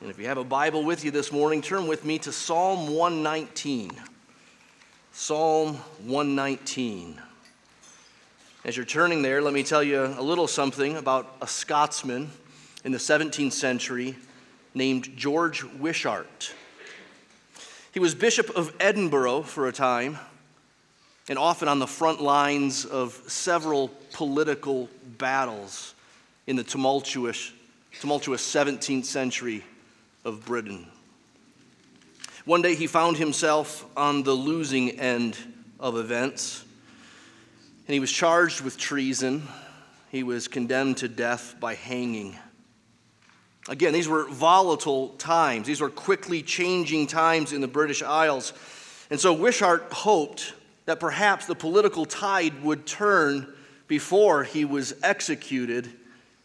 And if you have a Bible with you this morning, turn with me to Psalm 119. Psalm 119. As you're turning there, let me tell you a little something about a Scotsman in the 17th century named George Wishart. He was Bishop of Edinburgh for a time and often on the front lines of several political battles in the tumultuous, tumultuous 17th century of Britain. One day he found himself on the losing end of events, and he was charged with treason. He was condemned to death by hanging. Again, these were volatile times. These were quickly changing times in the British Isles. And so Wishart hoped that perhaps the political tide would turn before he was executed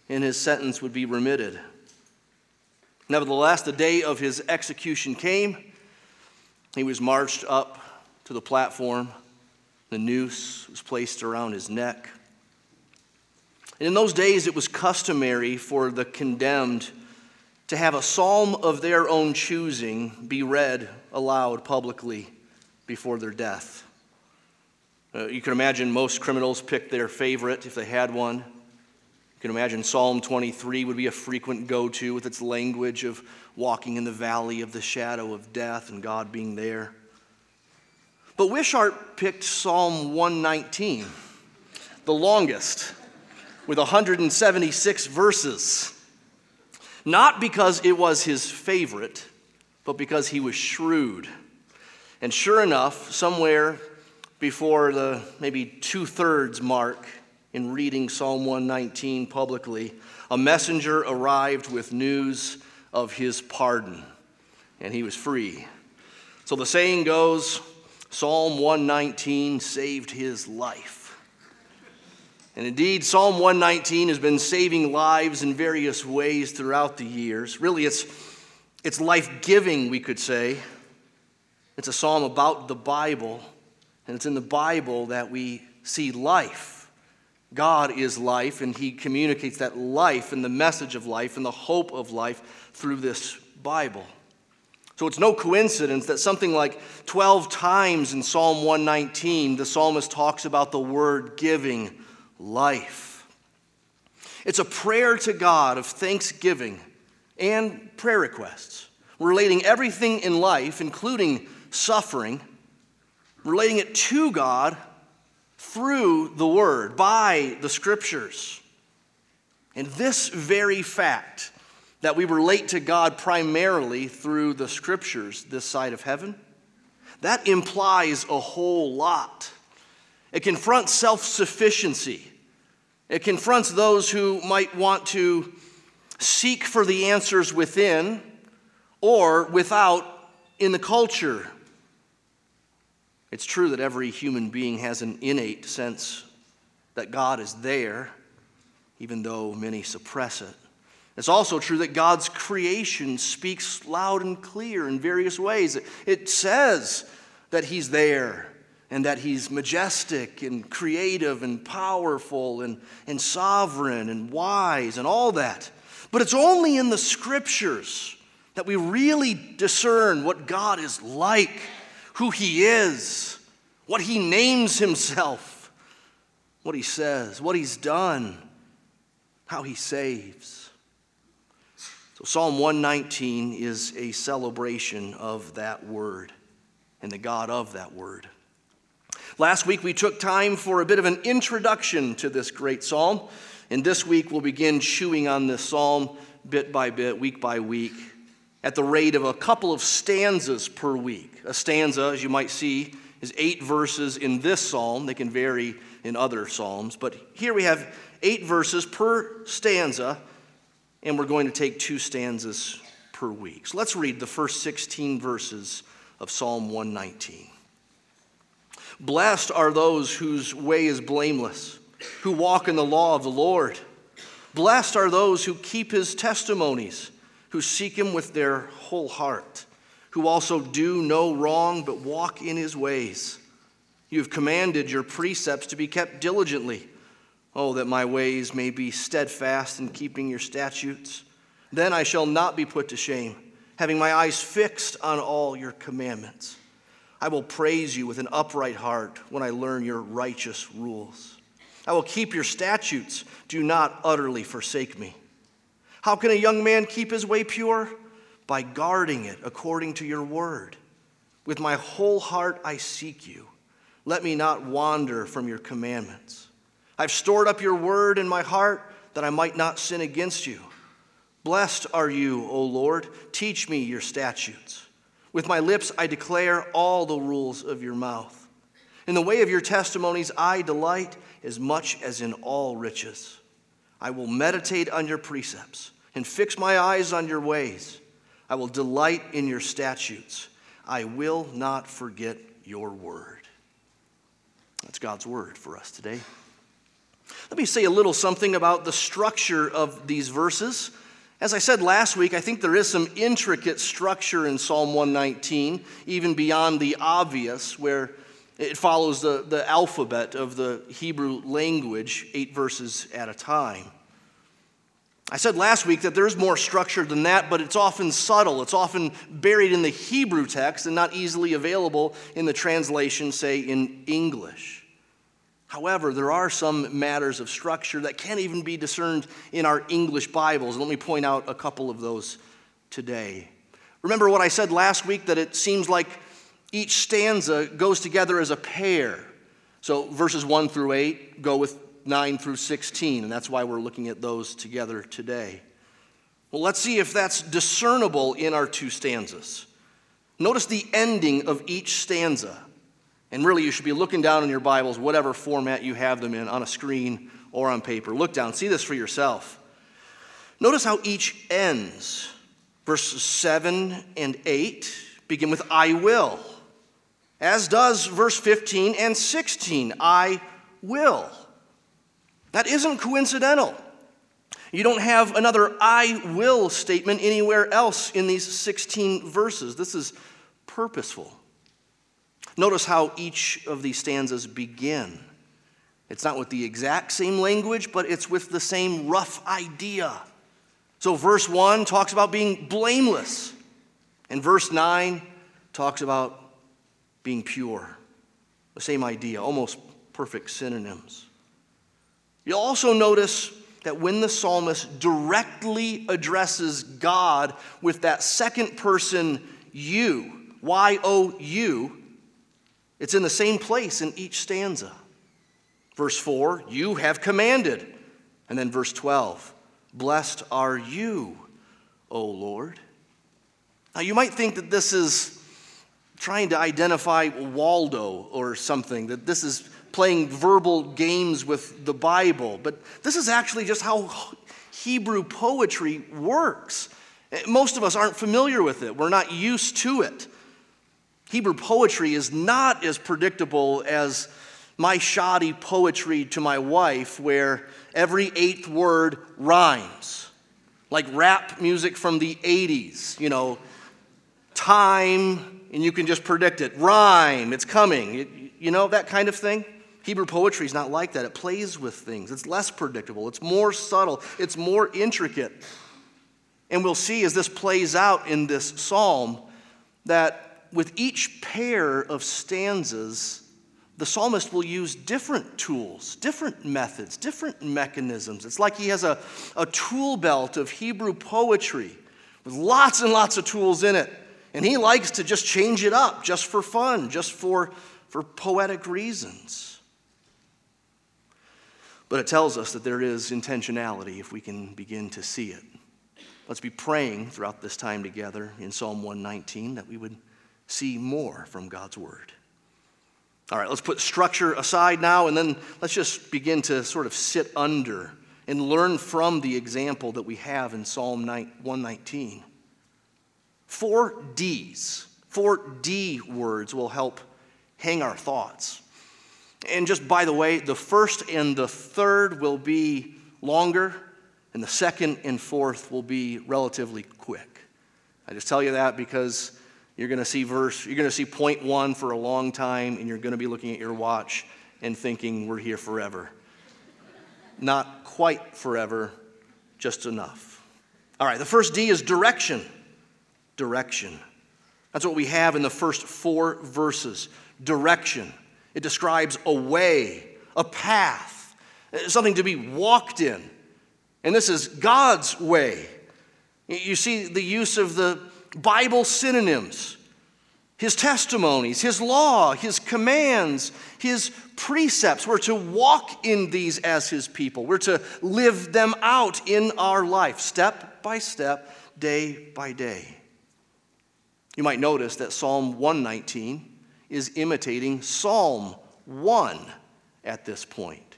and his sentence would be remitted. Nevertheless, the day of his execution came. He was marched up to the platform. The noose was placed around his neck. And in those days, it was customary for the condemned to have a psalm of their own choosing be read aloud publicly before their death. Uh, you can imagine most criminals picked their favorite if they had one can imagine Psalm 23 would be a frequent go to with its language of walking in the valley of the shadow of death and God being there. But Wishart picked Psalm 119, the longest, with 176 verses. Not because it was his favorite, but because he was shrewd. And sure enough, somewhere before the maybe two thirds mark, in reading Psalm 119 publicly, a messenger arrived with news of his pardon, and he was free. So the saying goes Psalm 119 saved his life. And indeed, Psalm 119 has been saving lives in various ways throughout the years. Really, it's, it's life giving, we could say. It's a psalm about the Bible, and it's in the Bible that we see life. God is life, and He communicates that life and the message of life and the hope of life through this Bible. So it's no coincidence that something like 12 times in Psalm 119, the psalmist talks about the word giving life. It's a prayer to God of thanksgiving and prayer requests, relating everything in life, including suffering, relating it to God through the Word, by the Scriptures. And this very fact that we relate to God primarily through the Scriptures this side of heaven, that implies a whole lot. It confronts self sufficiency. It confronts those who might want to seek for the answers within or without in the culture it's true that every human being has an innate sense that God is there, even though many suppress it. It's also true that God's creation speaks loud and clear in various ways. It says that He's there and that He's majestic and creative and powerful and, and sovereign and wise and all that. But it's only in the scriptures that we really discern what God is like who he is, what he names himself, what he says, what he's done, how he saves. So, Psalm 119 is a celebration of that word and the God of that word. Last week, we took time for a bit of an introduction to this great psalm. And this week, we'll begin chewing on this psalm bit by bit, week by week, at the rate of a couple of stanzas per week. A stanza, as you might see, is eight verses in this psalm. They can vary in other psalms, but here we have eight verses per stanza, and we're going to take two stanzas per week. So let's read the first 16 verses of Psalm 119. Blessed are those whose way is blameless, who walk in the law of the Lord. Blessed are those who keep his testimonies who seek him with their whole heart, who also do no wrong but walk in his ways. You have commanded your precepts to be kept diligently. Oh, that my ways may be steadfast in keeping your statutes. Then I shall not be put to shame. having my eyes fixed on all your commandments. I will praise you with an upright heart when I learn your righteous rules. I will keep your statutes. Do not utterly forsake me. How can a young man keep his way pure? By guarding it according to your word. With my whole heart I seek you. Let me not wander from your commandments. I've stored up your word in my heart that I might not sin against you. Blessed are you, O Lord. Teach me your statutes. With my lips I declare all the rules of your mouth. In the way of your testimonies I delight as much as in all riches. I will meditate on your precepts and fix my eyes on your ways. I will delight in your statutes. I will not forget your word. That's God's word for us today. Let me say a little something about the structure of these verses. As I said last week, I think there is some intricate structure in Psalm 119, even beyond the obvious, where it follows the, the alphabet of the Hebrew language, eight verses at a time. I said last week that there's more structure than that, but it's often subtle. It's often buried in the Hebrew text and not easily available in the translation, say, in English. However, there are some matters of structure that can't even be discerned in our English Bibles. Let me point out a couple of those today. Remember what I said last week that it seems like each stanza goes together as a pair. So verses 1 through 8 go with 9 through 16, and that's why we're looking at those together today. Well, let's see if that's discernible in our two stanzas. Notice the ending of each stanza. And really, you should be looking down in your Bibles, whatever format you have them in, on a screen or on paper. Look down, see this for yourself. Notice how each ends. Verses 7 and 8 begin with I will, as does verse 15 and 16 I will. That isn't coincidental. You don't have another I will statement anywhere else in these 16 verses. This is purposeful. Notice how each of these stanzas begin. It's not with the exact same language, but it's with the same rough idea. So, verse 1 talks about being blameless, and verse 9 talks about being pure. The same idea, almost perfect synonyms. You'll also notice that when the psalmist directly addresses God with that second person you, Y O U, it's in the same place in each stanza. Verse 4, you have commanded. And then verse 12, blessed are you, O Lord. Now you might think that this is trying to identify Waldo or something, that this is playing verbal games with the Bible, but this is actually just how Hebrew poetry works. Most of us aren't familiar with it, we're not used to it. Hebrew poetry is not as predictable as my shoddy poetry to my wife, where every eighth word rhymes, like rap music from the 80s, you know, time, and you can just predict it, rhyme, it's coming, you know, that kind of thing. Hebrew poetry is not like that. It plays with things, it's less predictable, it's more subtle, it's more intricate. And we'll see as this plays out in this psalm that with each pair of stanzas, the psalmist will use different tools, different methods, different mechanisms. It's like he has a, a tool belt of Hebrew poetry with lots and lots of tools in it. And he likes to just change it up just for fun, just for, for poetic reasons. But it tells us that there is intentionality if we can begin to see it. Let's be praying throughout this time together in Psalm 119 that we would see more from God's Word. All right, let's put structure aside now and then let's just begin to sort of sit under and learn from the example that we have in Psalm 119. Four D's, four D words will help hang our thoughts. And just by the way, the first and the third will be longer, and the second and fourth will be relatively quick. I just tell you that because you're going to see verse, you're going to see point one for a long time, and you're going to be looking at your watch and thinking, we're here forever. Not quite forever, just enough. All right, the first D is direction. direction. That's what we have in the first four verses direction. It describes a way, a path, something to be walked in. And this is God's way. You see the use of the Bible synonyms his testimonies, his law, his commands, his precepts. We're to walk in these as his people. We're to live them out in our life, step by step, day by day. You might notice that Psalm 119 is imitating Psalm 1 at this point.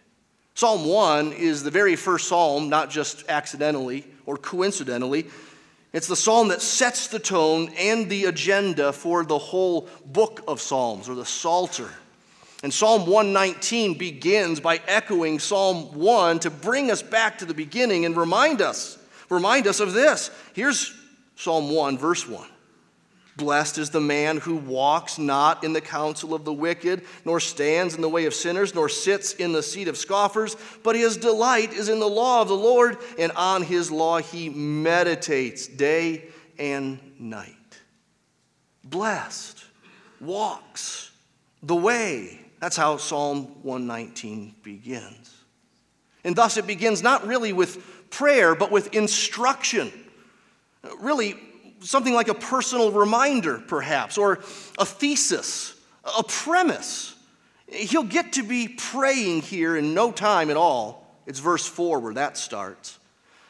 Psalm 1 is the very first psalm, not just accidentally or coincidentally. It's the psalm that sets the tone and the agenda for the whole book of Psalms or the Psalter. And Psalm 119 begins by echoing Psalm 1 to bring us back to the beginning and remind us, remind us of this. Here's Psalm 1, verse 1. Blessed is the man who walks not in the counsel of the wicked, nor stands in the way of sinners, nor sits in the seat of scoffers, but his delight is in the law of the Lord, and on his law he meditates day and night. Blessed, walks the way. That's how Psalm 119 begins. And thus it begins not really with prayer, but with instruction. Really, something like a personal reminder, perhaps, or a thesis, a premise. He'll get to be praying here in no time at all. It's verse 4 where that starts.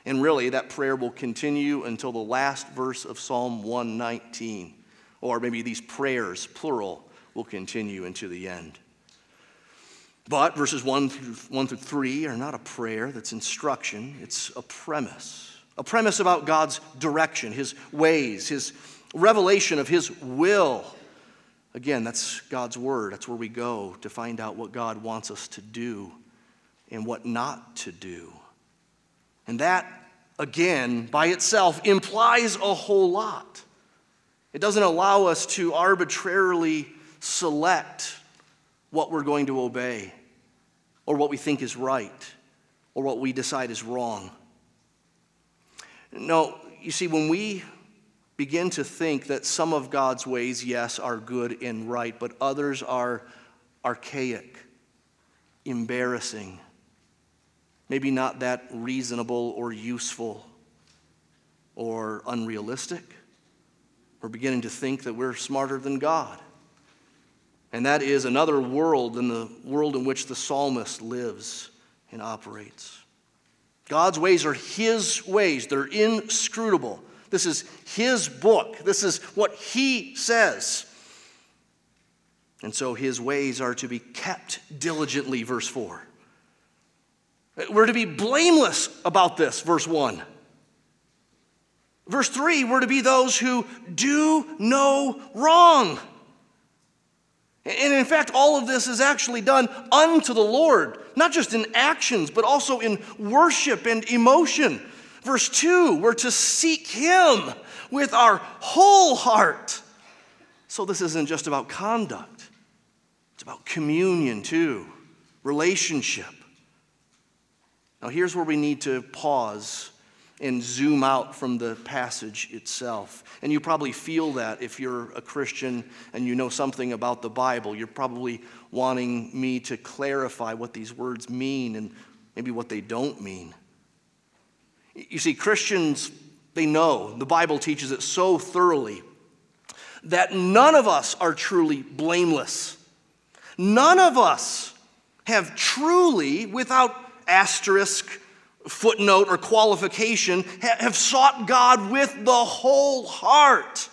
And really, that prayer will continue until the last verse of Psalm 119. Or maybe these prayers, plural, will continue into the end. But verses 1 through, 1 through 3 are not a prayer that's instruction, it's a premise a premise about God's direction, His ways, His revelation of His will. Again, that's God's Word. That's where we go to find out what God wants us to do and what not to do. And that, again, by itself implies a whole lot. It doesn't allow us to arbitrarily select what we're going to obey or what we think is right or what we decide is wrong. No, you see, when we begin to think that some of God's ways, yes, are good and right, but others are archaic, embarrassing, maybe not that reasonable or useful or unrealistic, we're beginning to think that we're smarter than God. And that is another world than the world in which the psalmist lives and operates. God's ways are His ways, they're inscrutable. This is His book, this is what He says. And so His ways are to be kept diligently, verse 4. We're to be blameless about this, verse 1. Verse 3, we're to be those who do no wrong. And in fact, all of this is actually done unto the Lord, not just in actions, but also in worship and emotion. Verse 2, we're to seek Him with our whole heart. So this isn't just about conduct, it's about communion too, relationship. Now, here's where we need to pause and zoom out from the passage itself. And you probably feel that if you're a Christian and you know something about the Bible. You're probably wanting me to clarify what these words mean and maybe what they don't mean. You see, Christians, they know, the Bible teaches it so thoroughly, that none of us are truly blameless. None of us have truly, without asterisk, footnote or qualification have sought God with the whole heart.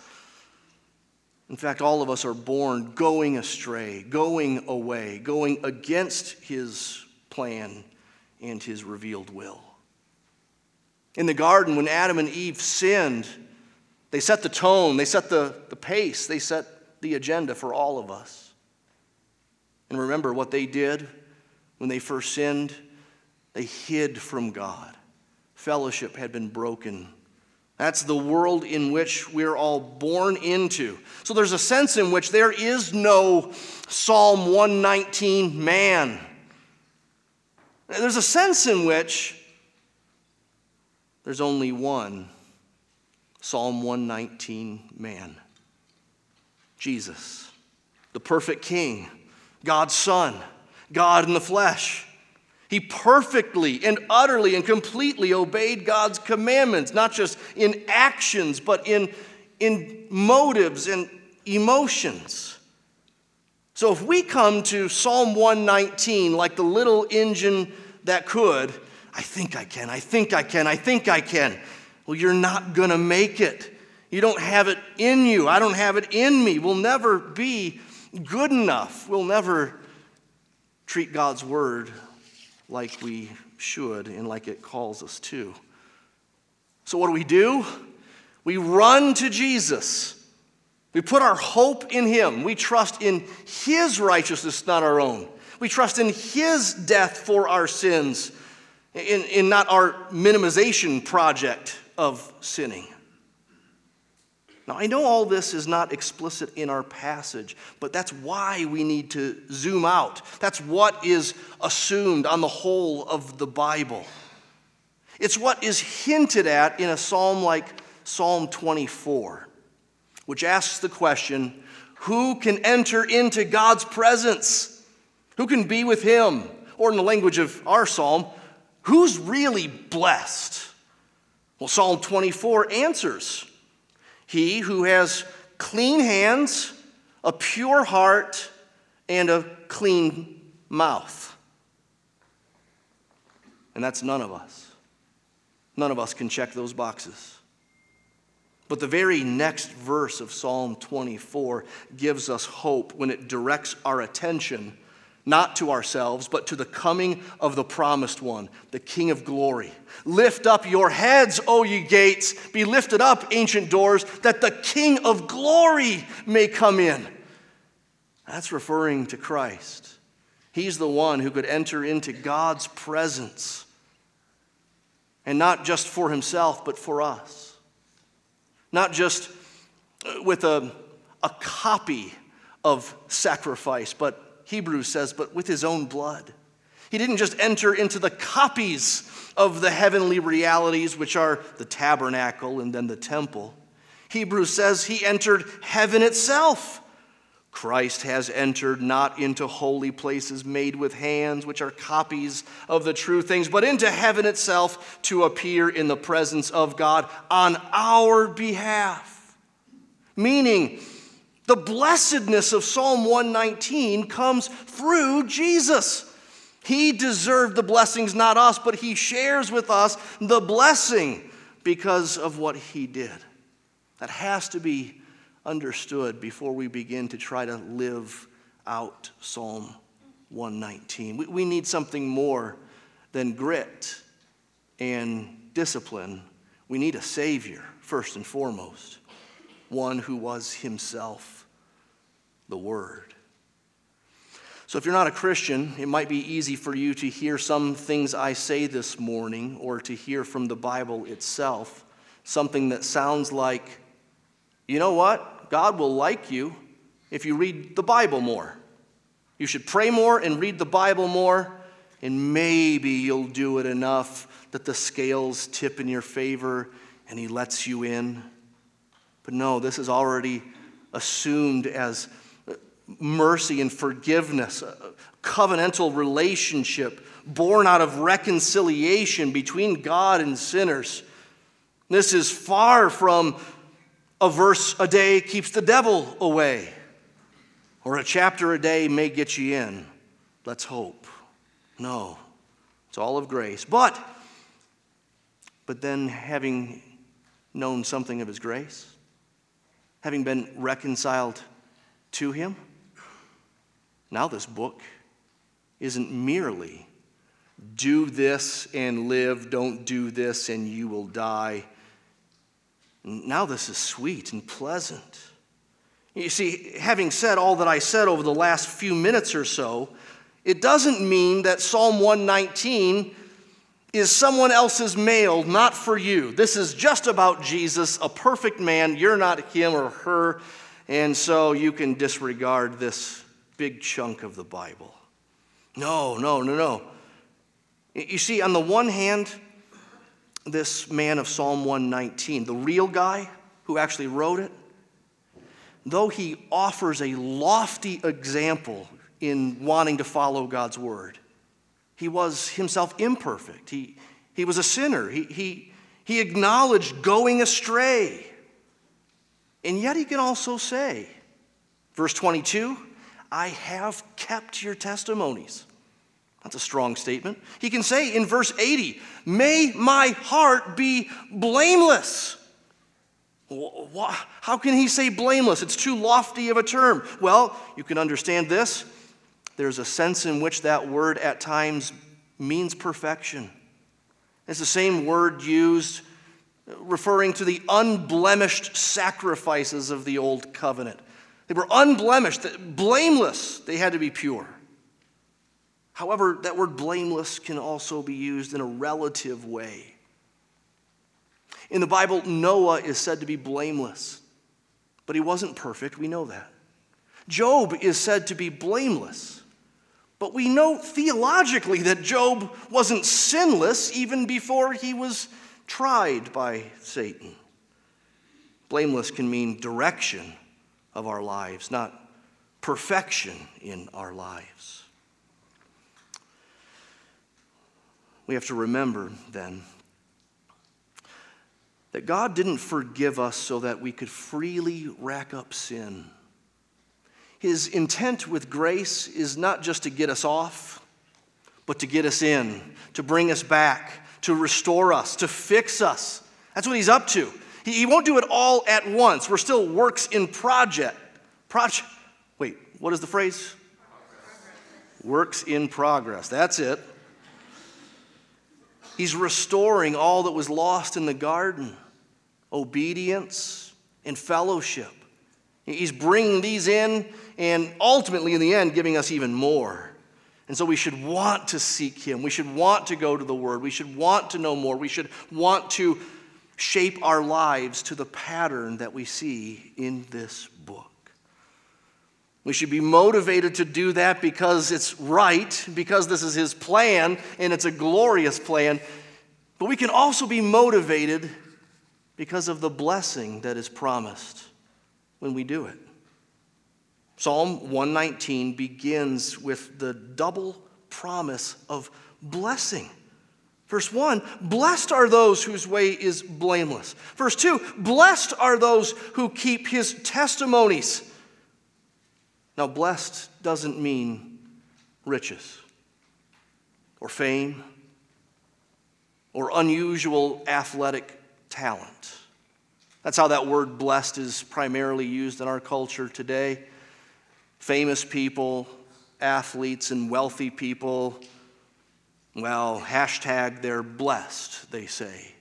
In fact, all of us are born going astray, going away, going against His plan and His revealed will. In the garden, when Adam and Eve sinned, they set the tone, they set the, the pace, they set the agenda for all of us. And remember what they did when they first sinned? They hid from God. Fellowship had been broken. That's the world in which we're all born into. So there's a sense in which there is no Psalm 119 man. There's a sense in which there's only one Psalm 119 man. Jesus, the perfect King, God's Son, God in the flesh. He perfectly and utterly and completely obeyed God's commandments, not just in actions, but in, in motives and emotions. So if we come to Psalm 119 like the little engine that could, I think I can, I think I can, I think I can. Well, you're not going to make it. You don't have it in you. I don't have it in me. We'll never be good enough. We'll never treat God's word like we should and like it calls us to. So, what do we do? We run to Jesus. We put our hope in Him. We trust in His righteousness, not our own. We trust in His death for our sins, in, in not our minimization project of sinning. Now, I know all this is not explicit in our passage, but that's why we need to zoom out. That's what is assumed on the whole of the Bible. It's what is hinted at in a psalm like Psalm 24, which asks the question who can enter into God's presence? Who can be with Him? Or, in the language of our psalm, who's really blessed? Well, Psalm 24 answers He who has clean hands, a pure heart, and a clean mouth. And that's none of us. None of us can check those boxes. But the very next verse of Psalm 24 gives us hope when it directs our attention not to ourselves, but to the coming of the promised one, the King of glory. Lift up your heads, O ye gates, be lifted up, ancient doors, that the King of glory may come in. That's referring to Christ. He's the one who could enter into God's presence, and not just for himself, but for us. Not just uh, with a, a copy of sacrifice, but Hebrews says, but with his own blood. He didn't just enter into the copies of the heavenly realities, which are the tabernacle and then the temple. Hebrews says he entered heaven itself. Christ has entered not into holy places made with hands, which are copies of the true things, but into heaven itself to appear in the presence of God on our behalf. Meaning, the blessedness of Psalm 119 comes through Jesus. He deserved the blessings, not us, but He shares with us the blessing because of what He did. That has to be understood before we begin to try to live out Psalm 119. We, we need something more than grit and discipline. We need a Savior, first and foremost, one who was Himself the Word. So, if you're not a Christian, it might be easy for you to hear some things I say this morning or to hear from the Bible itself something that sounds like, you know what? God will like you if you read the Bible more. You should pray more and read the Bible more, and maybe you'll do it enough that the scales tip in your favor and He lets you in. But no, this is already assumed as mercy and forgiveness, a covenantal relationship born out of reconciliation between God and sinners. This is far from a verse a day keeps the devil away, or a chapter a day may get you in. Let's hope. No, it's all of grace. But, but then having known something of his grace, having been reconciled to him, now, this book isn't merely do this and live, don't do this and you will die. Now, this is sweet and pleasant. You see, having said all that I said over the last few minutes or so, it doesn't mean that Psalm 119 is someone else's mail, not for you. This is just about Jesus, a perfect man. You're not him or her, and so you can disregard this big chunk of the Bible. No, no, no, no. You see, on the one hand, this man of Psalm 119, the real guy who actually wrote it, though he offers a lofty example in wanting to follow God's word, he was himself imperfect. He, he was a sinner. He, he, he acknowledged going astray. And yet he can also say, verse 22, I have kept your testimonies. That's a strong statement. He can say in verse 80, May my heart be blameless. How can he say blameless? It's too lofty of a term. Well, you can understand this. There's a sense in which that word at times means perfection. It's the same word used referring to the unblemished sacrifices of the old covenant. They were unblemished, blameless. They had to be pure. However, that word blameless can also be used in a relative way. In the Bible, Noah is said to be blameless, but he wasn't perfect. We know that. Job is said to be blameless, but we know theologically that Job wasn't sinless even before he was tried by Satan. Blameless can mean direction of our lives, not perfection in our lives. We have to remember then that God didn't forgive us so that we could freely rack up sin. His intent with grace is not just to get us off, but to get us in, to bring us back, to restore us, to fix us. That's what He's up to. He, he won't do it all at once. We're still works in project. Project. Wait, what is the phrase? Works in progress. That's it. He's restoring all that was lost in the garden obedience and fellowship. He's bringing these in and ultimately, in the end, giving us even more. And so we should want to seek Him. We should want to go to the Word. We should want to know more. We should want to shape our lives to the pattern that we see in this book. We should be motivated to do that because it's right, because this is His plan, and it's a glorious plan. But we can also be motivated because of the blessing that is promised when we do it. Psalm 119 begins with the double promise of blessing. Verse 1 Blessed are those whose way is blameless. Verse 2 Blessed are those who keep his testimonies. Now, blessed doesn't mean riches or fame or unusual athletic talent. That's how that word blessed is primarily used in our culture today. Famous people, athletes, and wealthy people well, hashtag they're blessed, they say.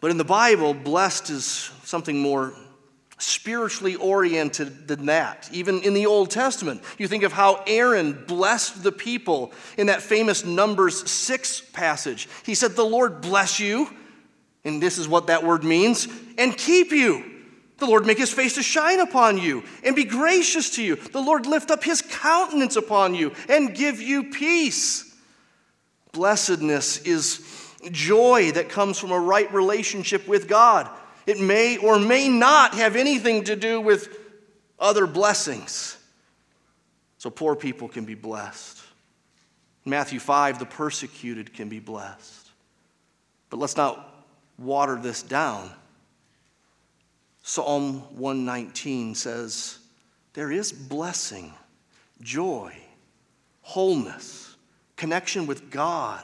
But in the Bible, blessed is something more spiritually oriented than that. Even in the Old Testament, you think of how Aaron blessed the people in that famous Numbers 6 passage. He said, The Lord bless you, and this is what that word means, and keep you. The Lord make his face to shine upon you and be gracious to you. The Lord lift up his countenance upon you and give you peace. Blessedness is joy that comes from a right relationship with God. It may or may not have anything to do with other blessings. So poor people can be blessed. In Matthew 5, the persecuted can be blessed. But let's not water this down. Psalm 119 says, There is blessing, joy, wholeness connection with God,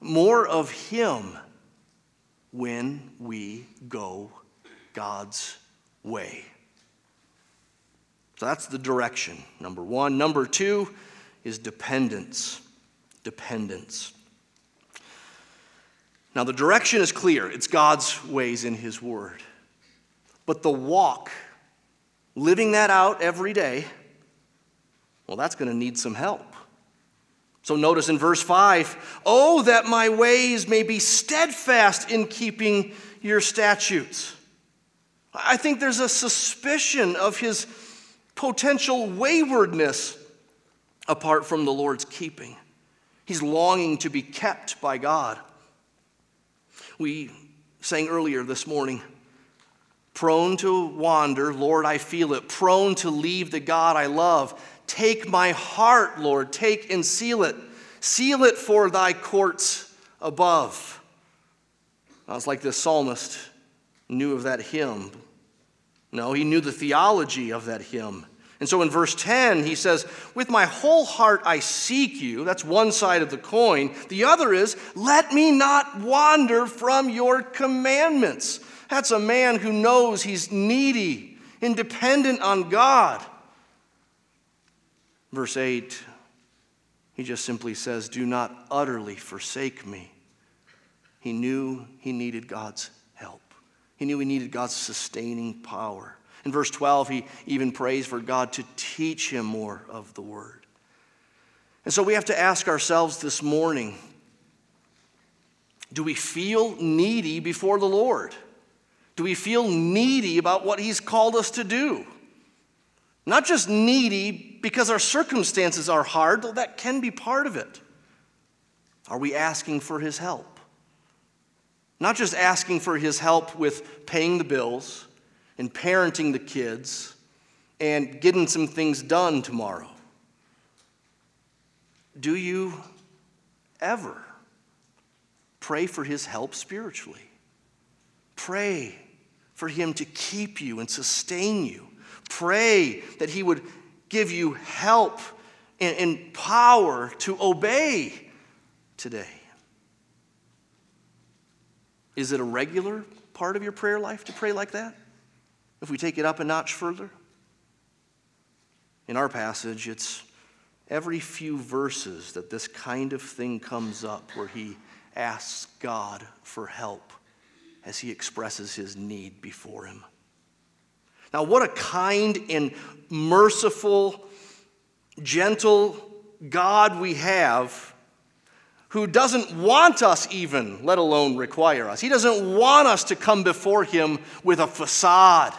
more of Him when we go God's way. So that's the direction, number one. Number two is dependence. Dependence. Now, the direction is clear it's God's ways in His Word. But the walk, living that out every day, well, that's going to need some help. So notice in verse 5 Oh, that my ways may be steadfast in keeping your statutes. I think there's a suspicion of his potential waywardness apart from the Lord's keeping. He's longing to be kept by God. We sang earlier this morning prone to wander, Lord, I feel it, prone to leave the God I love. Take my heart, Lord, take and seal it. Seal it for thy courts above. I was like this psalmist knew of that hymn. No, he knew the theology of that hymn. And so in verse 10, he says, With my whole heart I seek you. That's one side of the coin. The other is, Let me not wander from your commandments. That's a man who knows he's needy and dependent on God. Verse 8, he just simply says, Do not utterly forsake me. He knew he needed God's help, he knew he needed God's sustaining power. In verse 12, he even prays for God to teach him more of the word. And so we have to ask ourselves this morning do we feel needy before the Lord? Do we feel needy about what He's called us to do? Not just needy because our circumstances are hard, though that can be part of it. Are we asking for His help? Not just asking for His help with paying the bills and parenting the kids and getting some things done tomorrow. Do you ever pray for His help spiritually? Pray for Him to keep you and sustain you. Pray that He would give you help and, and power to obey today. Is it a regular part of your prayer life to pray like that? If we take it up a notch further? In our passage, it's every few verses that this kind of thing comes up where he asks God for help as he expresses his need before him. Now, what a kind and merciful, gentle God we have who doesn't want us even, let alone require us. He doesn't want us to come before him with a facade.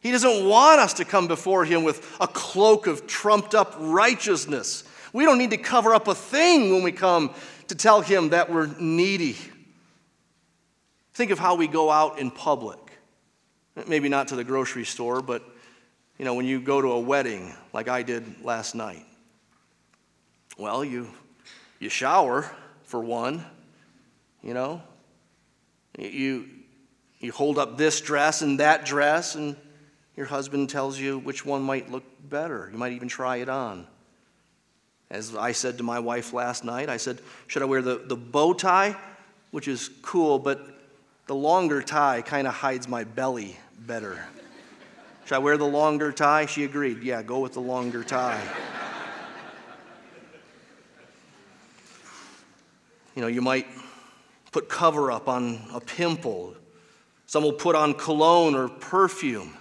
He doesn't want us to come before him with a cloak of trumped up righteousness. We don't need to cover up a thing when we come to tell him that we're needy. Think of how we go out in public. Maybe not to the grocery store, but you know, when you go to a wedding like I did last night. Well, you you shower for one, you know. You you hold up this dress and that dress and your husband tells you which one might look better. You might even try it on. As I said to my wife last night, I said, Should I wear the, the bow tie, which is cool, but the longer tie kind of hides my belly better. Should I wear the longer tie? She agreed. Yeah, go with the longer tie. you know, you might put cover up on a pimple. Some will put on cologne or perfume.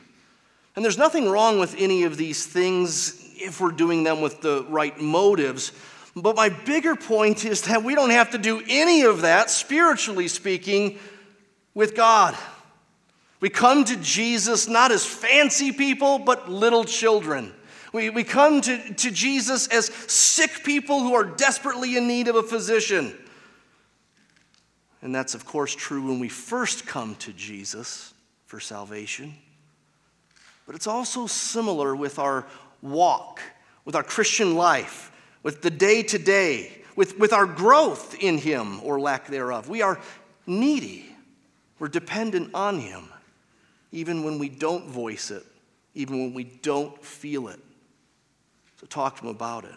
And there's nothing wrong with any of these things if we're doing them with the right motives. But my bigger point is that we don't have to do any of that, spiritually speaking, with God. We come to Jesus not as fancy people, but little children. We, we come to, to Jesus as sick people who are desperately in need of a physician. And that's, of course, true when we first come to Jesus for salvation. But it's also similar with our walk, with our Christian life, with the day to day, with, with our growth in Him or lack thereof. We are needy. We're dependent on Him, even when we don't voice it, even when we don't feel it. So talk to Him about it.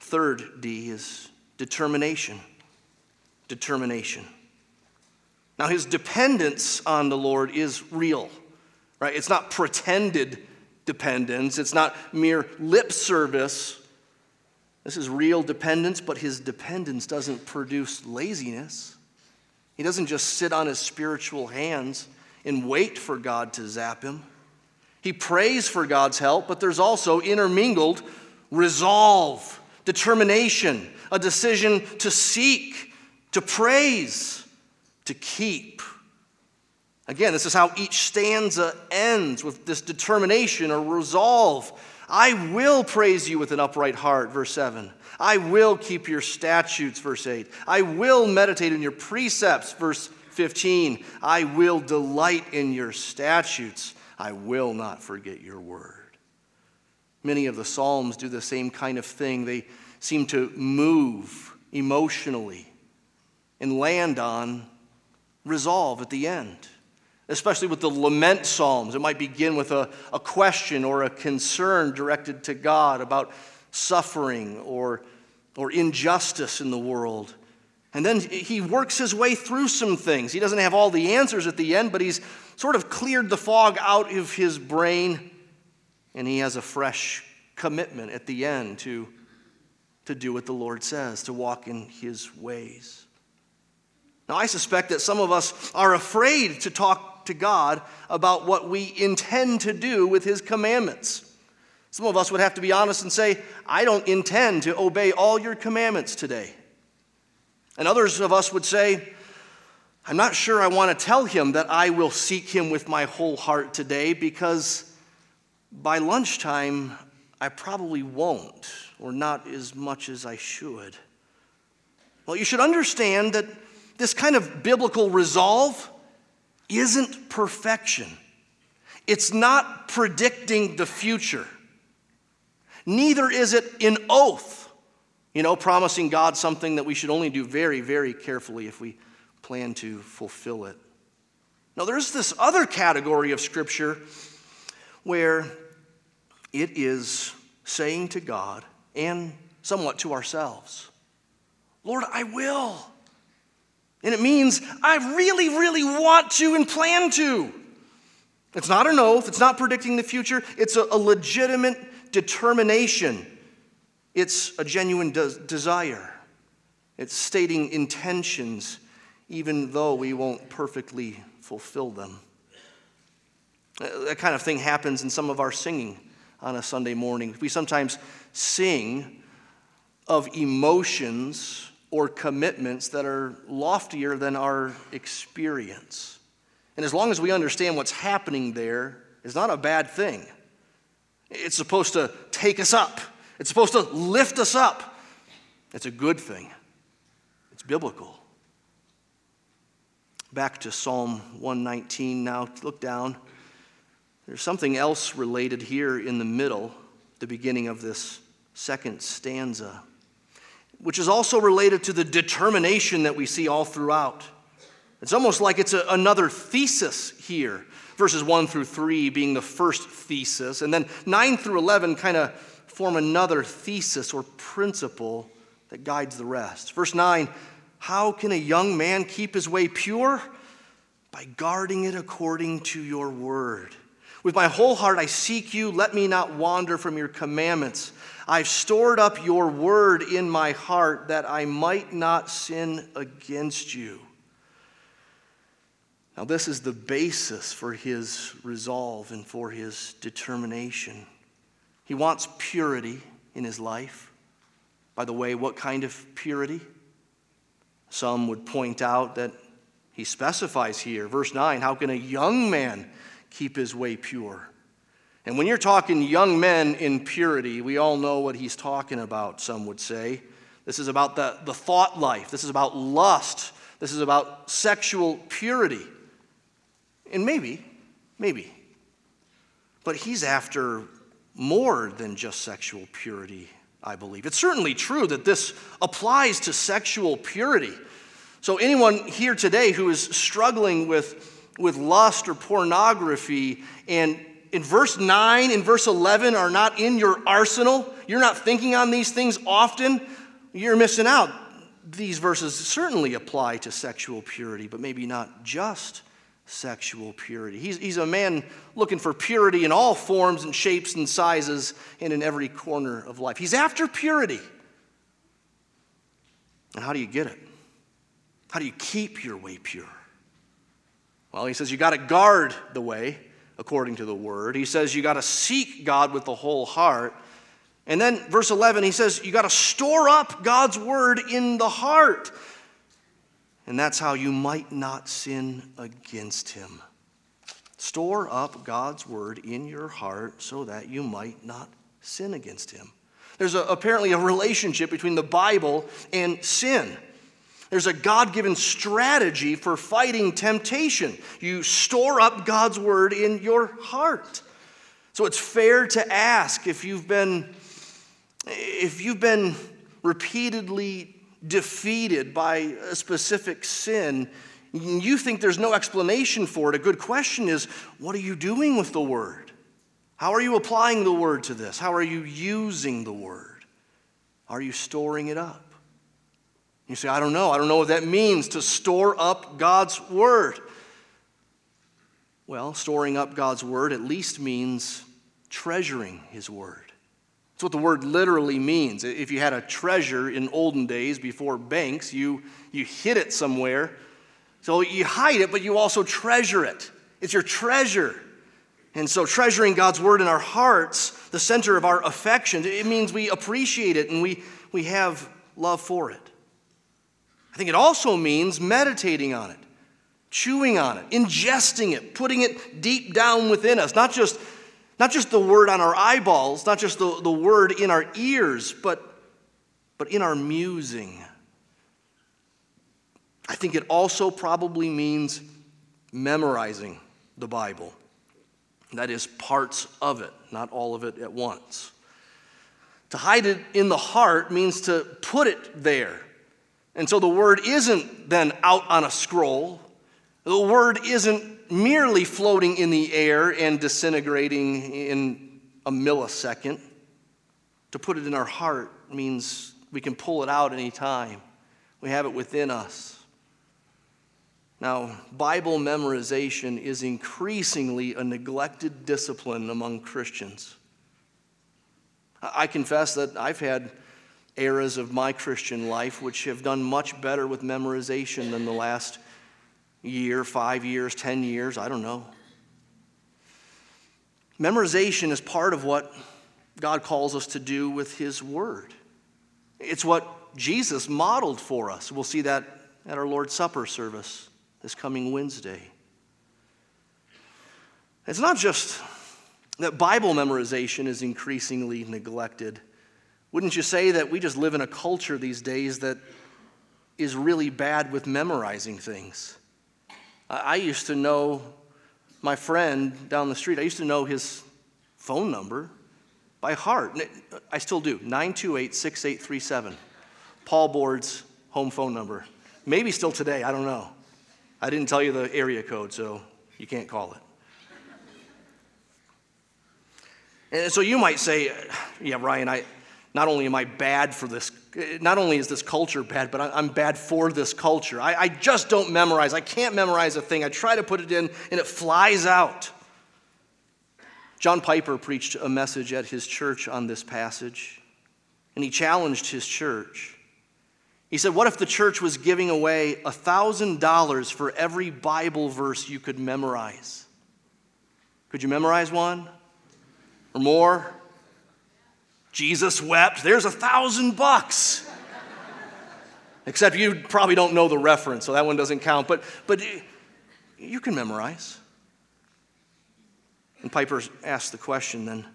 Third D is determination. Determination. Now, his dependence on the Lord is real, right? It's not pretended dependence, it's not mere lip service. This is real dependence, but his dependence doesn't produce laziness. He doesn't just sit on his spiritual hands and wait for God to zap him. He prays for God's help, but there's also intermingled resolve, determination, a decision to seek, to praise, to keep. Again, this is how each stanza ends with this determination or resolve. I will praise you with an upright heart, verse 7. I will keep your statutes, verse 8. I will meditate in your precepts, verse 15. I will delight in your statutes. I will not forget your word. Many of the Psalms do the same kind of thing. They seem to move emotionally and land on resolve at the end, especially with the lament Psalms. It might begin with a, a question or a concern directed to God about suffering or, or injustice in the world. And then he works his way through some things. He doesn't have all the answers at the end, but he's sort of cleared the fog out of his brain, and he has a fresh commitment at the end to, to do what the Lord says, to walk in his ways. Now, I suspect that some of us are afraid to talk to God about what we intend to do with his commandments. Some of us would have to be honest and say, I don't intend to obey all your commandments today. And others of us would say, I'm not sure I want to tell him that I will seek him with my whole heart today because by lunchtime, I probably won't, or not as much as I should. Well, you should understand that this kind of biblical resolve isn't perfection, it's not predicting the future. Neither is it an oath, you know, promising God something that we should only do very, very carefully if we plan to fulfill it. Now, there's this other category of Scripture where it is saying to God and somewhat to ourselves, Lord, I will. And it means I really, really want to and plan to. It's not an oath, it's not predicting the future, it's a, a legitimate determination. It's a genuine de- desire. It's stating intentions even though we won't perfectly fulfill them. Uh, that kind of thing happens in some of our singing on a Sunday morning. We sometimes sing of emotions or commitments that are loftier than our experience. And as long as we understand what's happening there, it's not a bad thing. It's supposed to take us up, it's supposed to lift us up. It's a good thing, it's biblical. Back to Psalm 119 now. Look down. There's something else related here in the middle, the beginning of this second stanza, which is also related to the determination that we see all throughout. It's almost like it's a, another thesis here. Verses 1 through 3 being the first thesis, and then 9 through 11 kind of form another thesis or principle that guides the rest. Verse 9 how can a young man keep his way pure? By guarding it according to your word. With my whole heart I seek you. Let me not wander from your commandments. I've stored up your word in my heart that I might not sin against you. Now, this is the basis for his resolve and for his determination. He wants purity in his life. By the way, what kind of purity? Some would point out that he specifies here, verse 9, how can a young man keep his way pure? And when you're talking young men in purity, we all know what he's talking about, some would say. This is about the, the thought life, this is about lust, this is about sexual purity. And maybe, maybe, but he's after more than just sexual purity I believe. It's certainly true that this applies to sexual purity. So, anyone here today who is struggling with, with lust or pornography, and in verse 9 and verse 11 are not in your arsenal, you're not thinking on these things often, you're missing out. These verses certainly apply to sexual purity, but maybe not just sexual purity. He's, he's a man looking for purity in all forms and shapes and sizes and in every corner of life. He's after purity. And how do you get it? How do you keep your way pure? Well, he says you got to guard the way according to the word. He says you got to seek God with the whole heart. And then verse 11, he says you got to store up God's word in the heart. And that's how you might not sin against him. Store up God's word in your heart so that you might not sin against him. There's a, apparently a relationship between the Bible and sin. There's a God given strategy for fighting temptation. You store up God's word in your heart. So it's fair to ask if you've been, if you've been repeatedly defeated by a specific sin, you think there's no explanation for it. A good question is what are you doing with the word? How are you applying the word to this? How are you using the word? Are you storing it up? You say, I don't know. I don't know what that means to store up God's word. Well, storing up God's word at least means treasuring his word. That's what the word literally means. If you had a treasure in olden days before banks, you, you hid it somewhere. So you hide it, but you also treasure it. It's your treasure. And so, treasuring God's word in our hearts, the center of our affections, it means we appreciate it and we, we have love for it. I think it also means meditating on it, chewing on it, ingesting it, putting it deep down within us. Not just, not just the word on our eyeballs, not just the, the word in our ears, but, but in our musing. I think it also probably means memorizing the Bible. That is, parts of it, not all of it at once. To hide it in the heart means to put it there and so the word isn't then out on a scroll. The word isn't merely floating in the air and disintegrating in a millisecond. To put it in our heart means we can pull it out anytime. We have it within us. Now, Bible memorization is increasingly a neglected discipline among Christians. I confess that I've had eras of my Christian life which have done much better with memorization than the last year, five years, ten years, I don't know. Memorization is part of what God calls us to do with His Word. It's what Jesus modeled for us. We'll see that at our Lord's Supper service this coming Wednesday. It's not just that Bible memorization is increasingly neglected. Wouldn't you say that we just live in a culture these days that is really bad with memorizing things? I used to know my friend down the street, I used to know his phone number by heart. I still do 928 6837. Paul Board's home phone number. Maybe still today, I don't know. I didn't tell you the area code, so you can't call it. And so you might say, yeah, Ryan, I, not only am I bad for this, not only is this culture bad, but I'm bad for this culture. I, I just don't memorize. I can't memorize a thing. I try to put it in and it flies out. John Piper preached a message at his church on this passage, and he challenged his church. He said, What if the church was giving away $1,000 for every Bible verse you could memorize? Could you memorize one or more? Jesus wept. There's a thousand bucks. Except you probably don't know the reference, so that one doesn't count. But, but you can memorize. And Piper asked the question then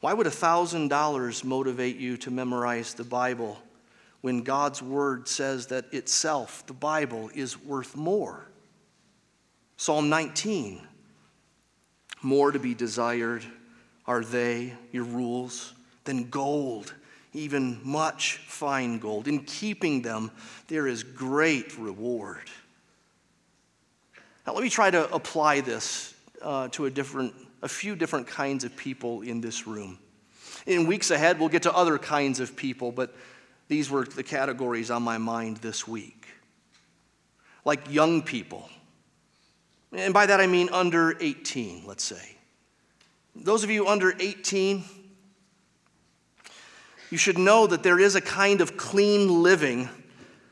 why would a $1,000 motivate you to memorize the Bible when God's Word says that itself, the Bible, is worth more? Psalm 19 More to be desired are they, your rules, than gold, even much fine gold. In keeping them, there is great reward. Now, let me try to apply this uh, to a, different, a few different kinds of people in this room. In weeks ahead, we'll get to other kinds of people, but these were the categories on my mind this week. Like young people. And by that I mean under 18, let's say. Those of you under 18, you should know that there is a kind of clean living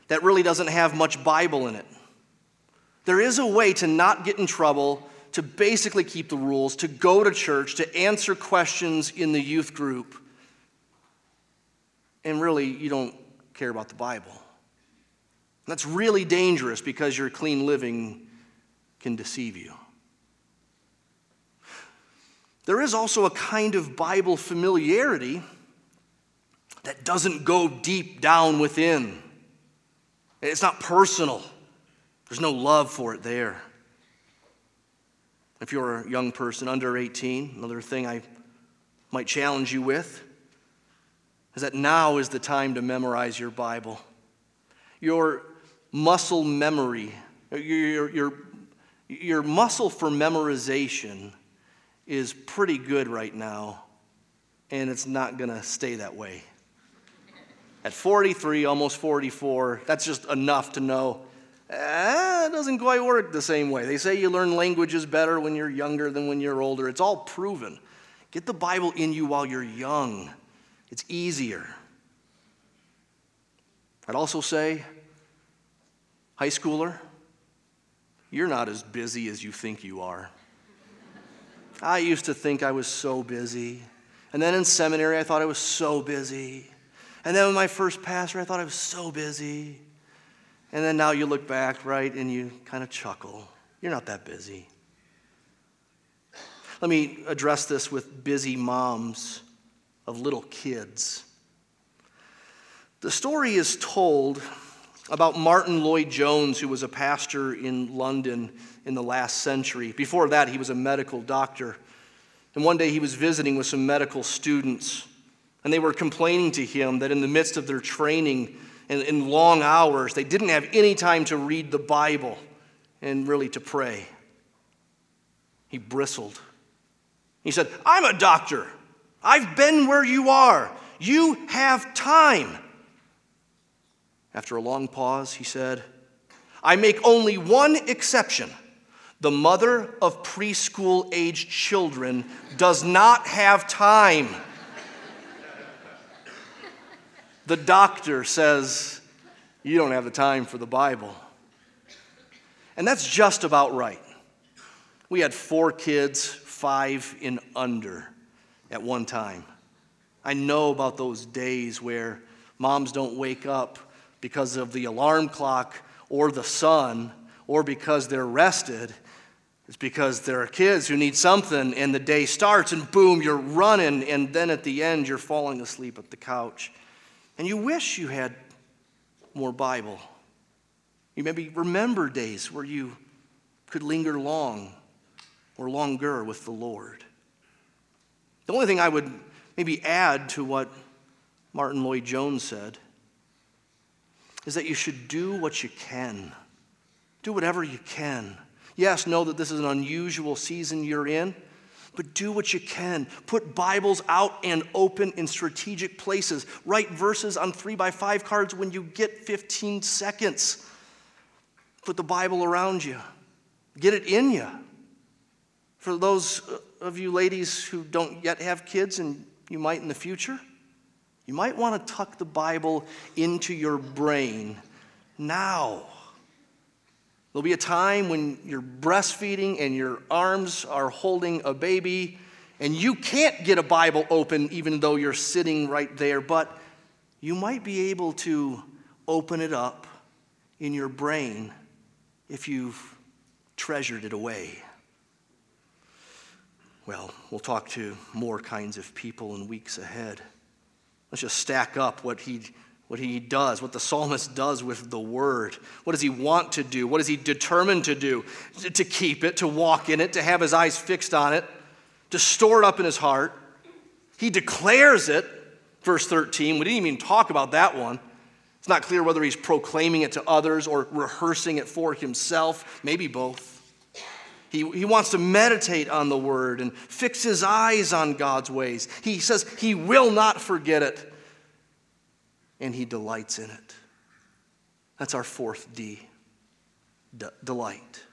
that really doesn't have much Bible in it. There is a way to not get in trouble, to basically keep the rules, to go to church, to answer questions in the youth group, and really you don't care about the Bible. That's really dangerous because your clean living can deceive you. There is also a kind of Bible familiarity that doesn't go deep down within. It's not personal, there's no love for it there. If you're a young person under 18, another thing I might challenge you with is that now is the time to memorize your Bible. Your muscle memory, your, your, your muscle for memorization is pretty good right now, and it's not going to stay that way. At 43, almost 44, that's just enough to know eh, it doesn't quite work the same way. They say you learn languages better when you're younger than when you're older. It's all proven. Get the Bible in you while you're young, it's easier. I'd also say, high schooler, you're not as busy as you think you are. I used to think I was so busy. And then in seminary, I thought I was so busy. And then with my first pastor, I thought I was so busy. And then now you look back, right, and you kind of chuckle. You're not that busy. Let me address this with busy moms of little kids. The story is told about Martyn Lloyd-Jones, who was a pastor in London in the last century. Before that, he was a medical doctor. And one day he was visiting with some medical students, and they were complaining to him that in the midst of their training, and in long hours. They didn't have any time to read the Bible and really to pray. He bristled. He said, I'm a doctor. I've been where you are. You have time. After a long pause, he said, I make only one exception. The mother of preschool aged children does not have time. The doctor says, You don't have the time for the Bible. And that's just about right. We had four kids, five and under, at one time. I know about those days where moms don't wake up because of the alarm clock or the sun or because they're rested. It's because there are kids who need something and the day starts and boom, you're running, and then at the end, you're falling asleep at the couch. And you wish you had more Bible. You maybe remember days where you could linger long or longer with the Lord. The only thing I would maybe add to what Martyn Lloyd-Jones said is that you should do what you can. Do whatever you can. Yes, know that this is an unusual season you're in but do what you can. Put Bibles out and open in strategic places. Write verses on three by five cards when you get 15 seconds. Put the Bible around you, get it in you. For those uh, of you ladies who don't yet have kids and you might in the future, you might want to tuck the Bible into your brain now. There'll be a time when you're breastfeeding and your arms are holding a baby and you can't get a Bible open even though you're sitting right there, but you might be able to open it up in your brain if you've treasured it away. Well, we'll talk to more kinds of people in weeks ahead. Let's just stack up what he what he does, what the psalmist does with the word. What does he want to do? What is he determined to do? To keep it, to walk in it, to have his eyes fixed on it, to store it up in his heart. He declares it, verse 13. We didn't even talk about that one. It's not clear whether he's proclaiming it to others or rehearsing it for himself, maybe both. He, he wants to meditate on the word and fix his eyes on God's ways. He says he will not forget it and he delights in it. That's our fourth D delight.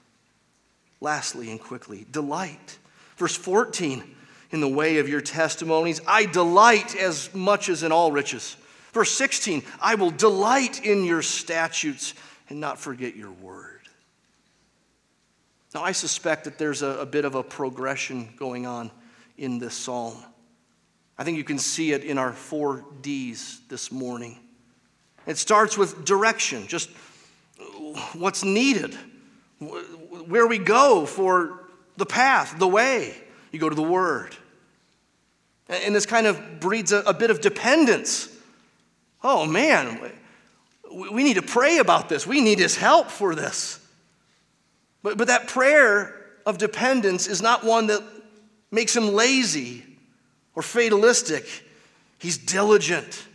Lastly and quickly, delight. Verse 14, in the way of your testimonies, I delight as much as in all riches. Verse 16, I will delight in your statutes and not forget your word. Now, I suspect that there's a, a bit of a progression going on in this psalm. I think you can see it in our four D's this morning. It starts with direction, just what's needed, where we go for the path, the way. You go to the Word. And this kind of breeds a, a bit of dependence. Oh man, we need to pray about this. We need his help for this. But, but that prayer of dependence is not one that makes him lazy or fatalistic. He's diligent.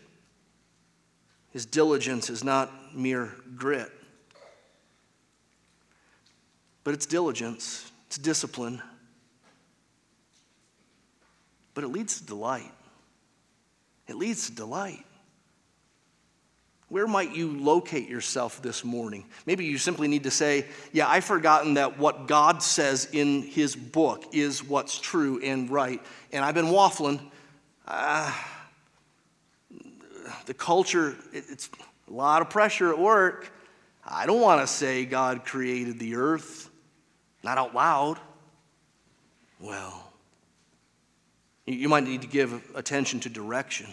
His diligence is not mere grit, but it's diligence, it's discipline. But it leads to delight. It leads to delight. Where might you locate yourself this morning? Maybe you simply need to say, Yeah, I've forgotten that what God says in His book is what's true and right. And I've been waffling. Uh, the culture, it's a lot of pressure at work. I don't want to say God created the earth, not out loud. Well, you might need to give attention to direction.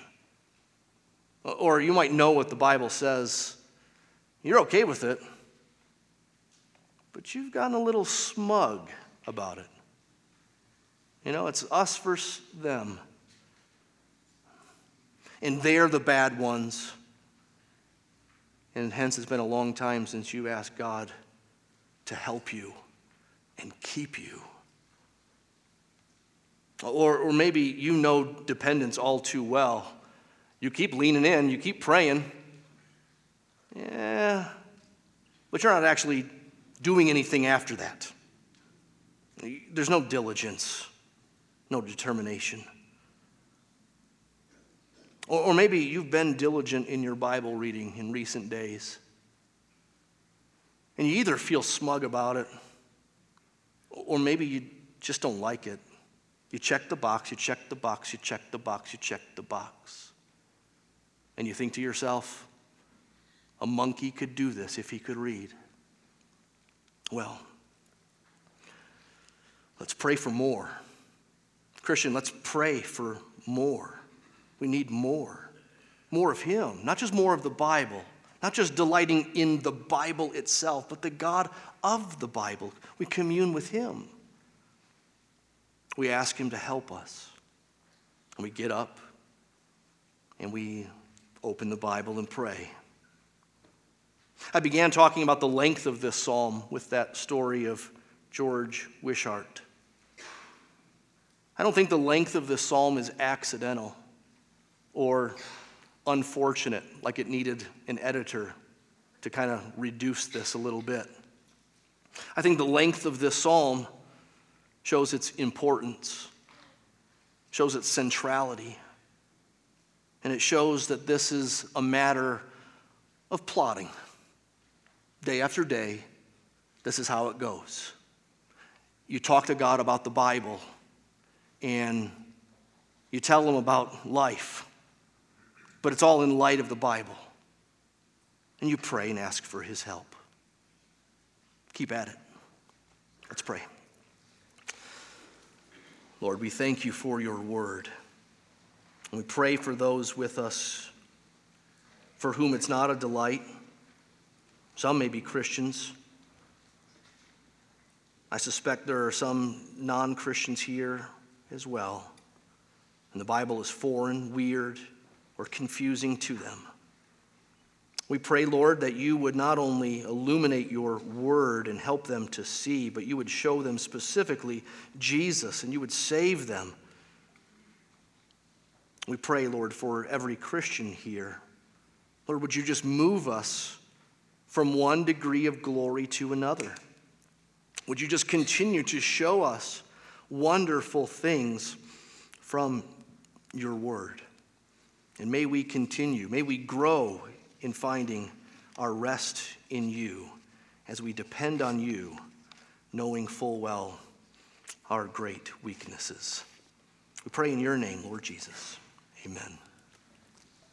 Or you might know what the Bible says. You're okay with it, but you've gotten a little smug about it. You know, it's us versus them. And they're the bad ones. And hence, it's been a long time since you asked God to help you and keep you. Or, or maybe you know dependence all too well you keep leaning in, you keep praying. Yeah, but you're not actually doing anything after that. There's no diligence, no determination. Or, or maybe you've been diligent in your Bible reading in recent days. And you either feel smug about it, or maybe you just don't like it. You check the box, you check the box, you check the box, you check the box. And you think to yourself, a monkey could do this if he could read. Well, let's pray for more. Christian, let's pray for more. We need more. More of Him, not just more of the Bible, not just delighting in the Bible itself, but the God of the Bible. We commune with Him. We ask Him to help us. And we get up and we open the Bible and pray. I began talking about the length of this psalm with that story of George Wishart. I don't think the length of this psalm is accidental or unfortunate, like it needed an editor to kind of reduce this a little bit. I think the length of this psalm shows its importance, shows its centrality. And it shows that this is a matter of plotting. Day after day, this is how it goes. You talk to God about the Bible, and you tell him about life, but it's all in light of the Bible. And you pray and ask for his help. Keep at it. Let's pray. Lord, we thank you for your word. And we pray for those with us for whom it's not a delight. Some may be Christians. I suspect there are some non Christians here as well. And the Bible is foreign, weird, or confusing to them. We pray, Lord, that you would not only illuminate your word and help them to see, but you would show them specifically Jesus and you would save them we pray, Lord, for every Christian here. Lord, would you just move us from one degree of glory to another? Would you just continue to show us wonderful things from your word? And may we continue, may we grow in finding our rest in you as we depend on you, knowing full well our great weaknesses. We pray in your name, Lord Jesus. Amen.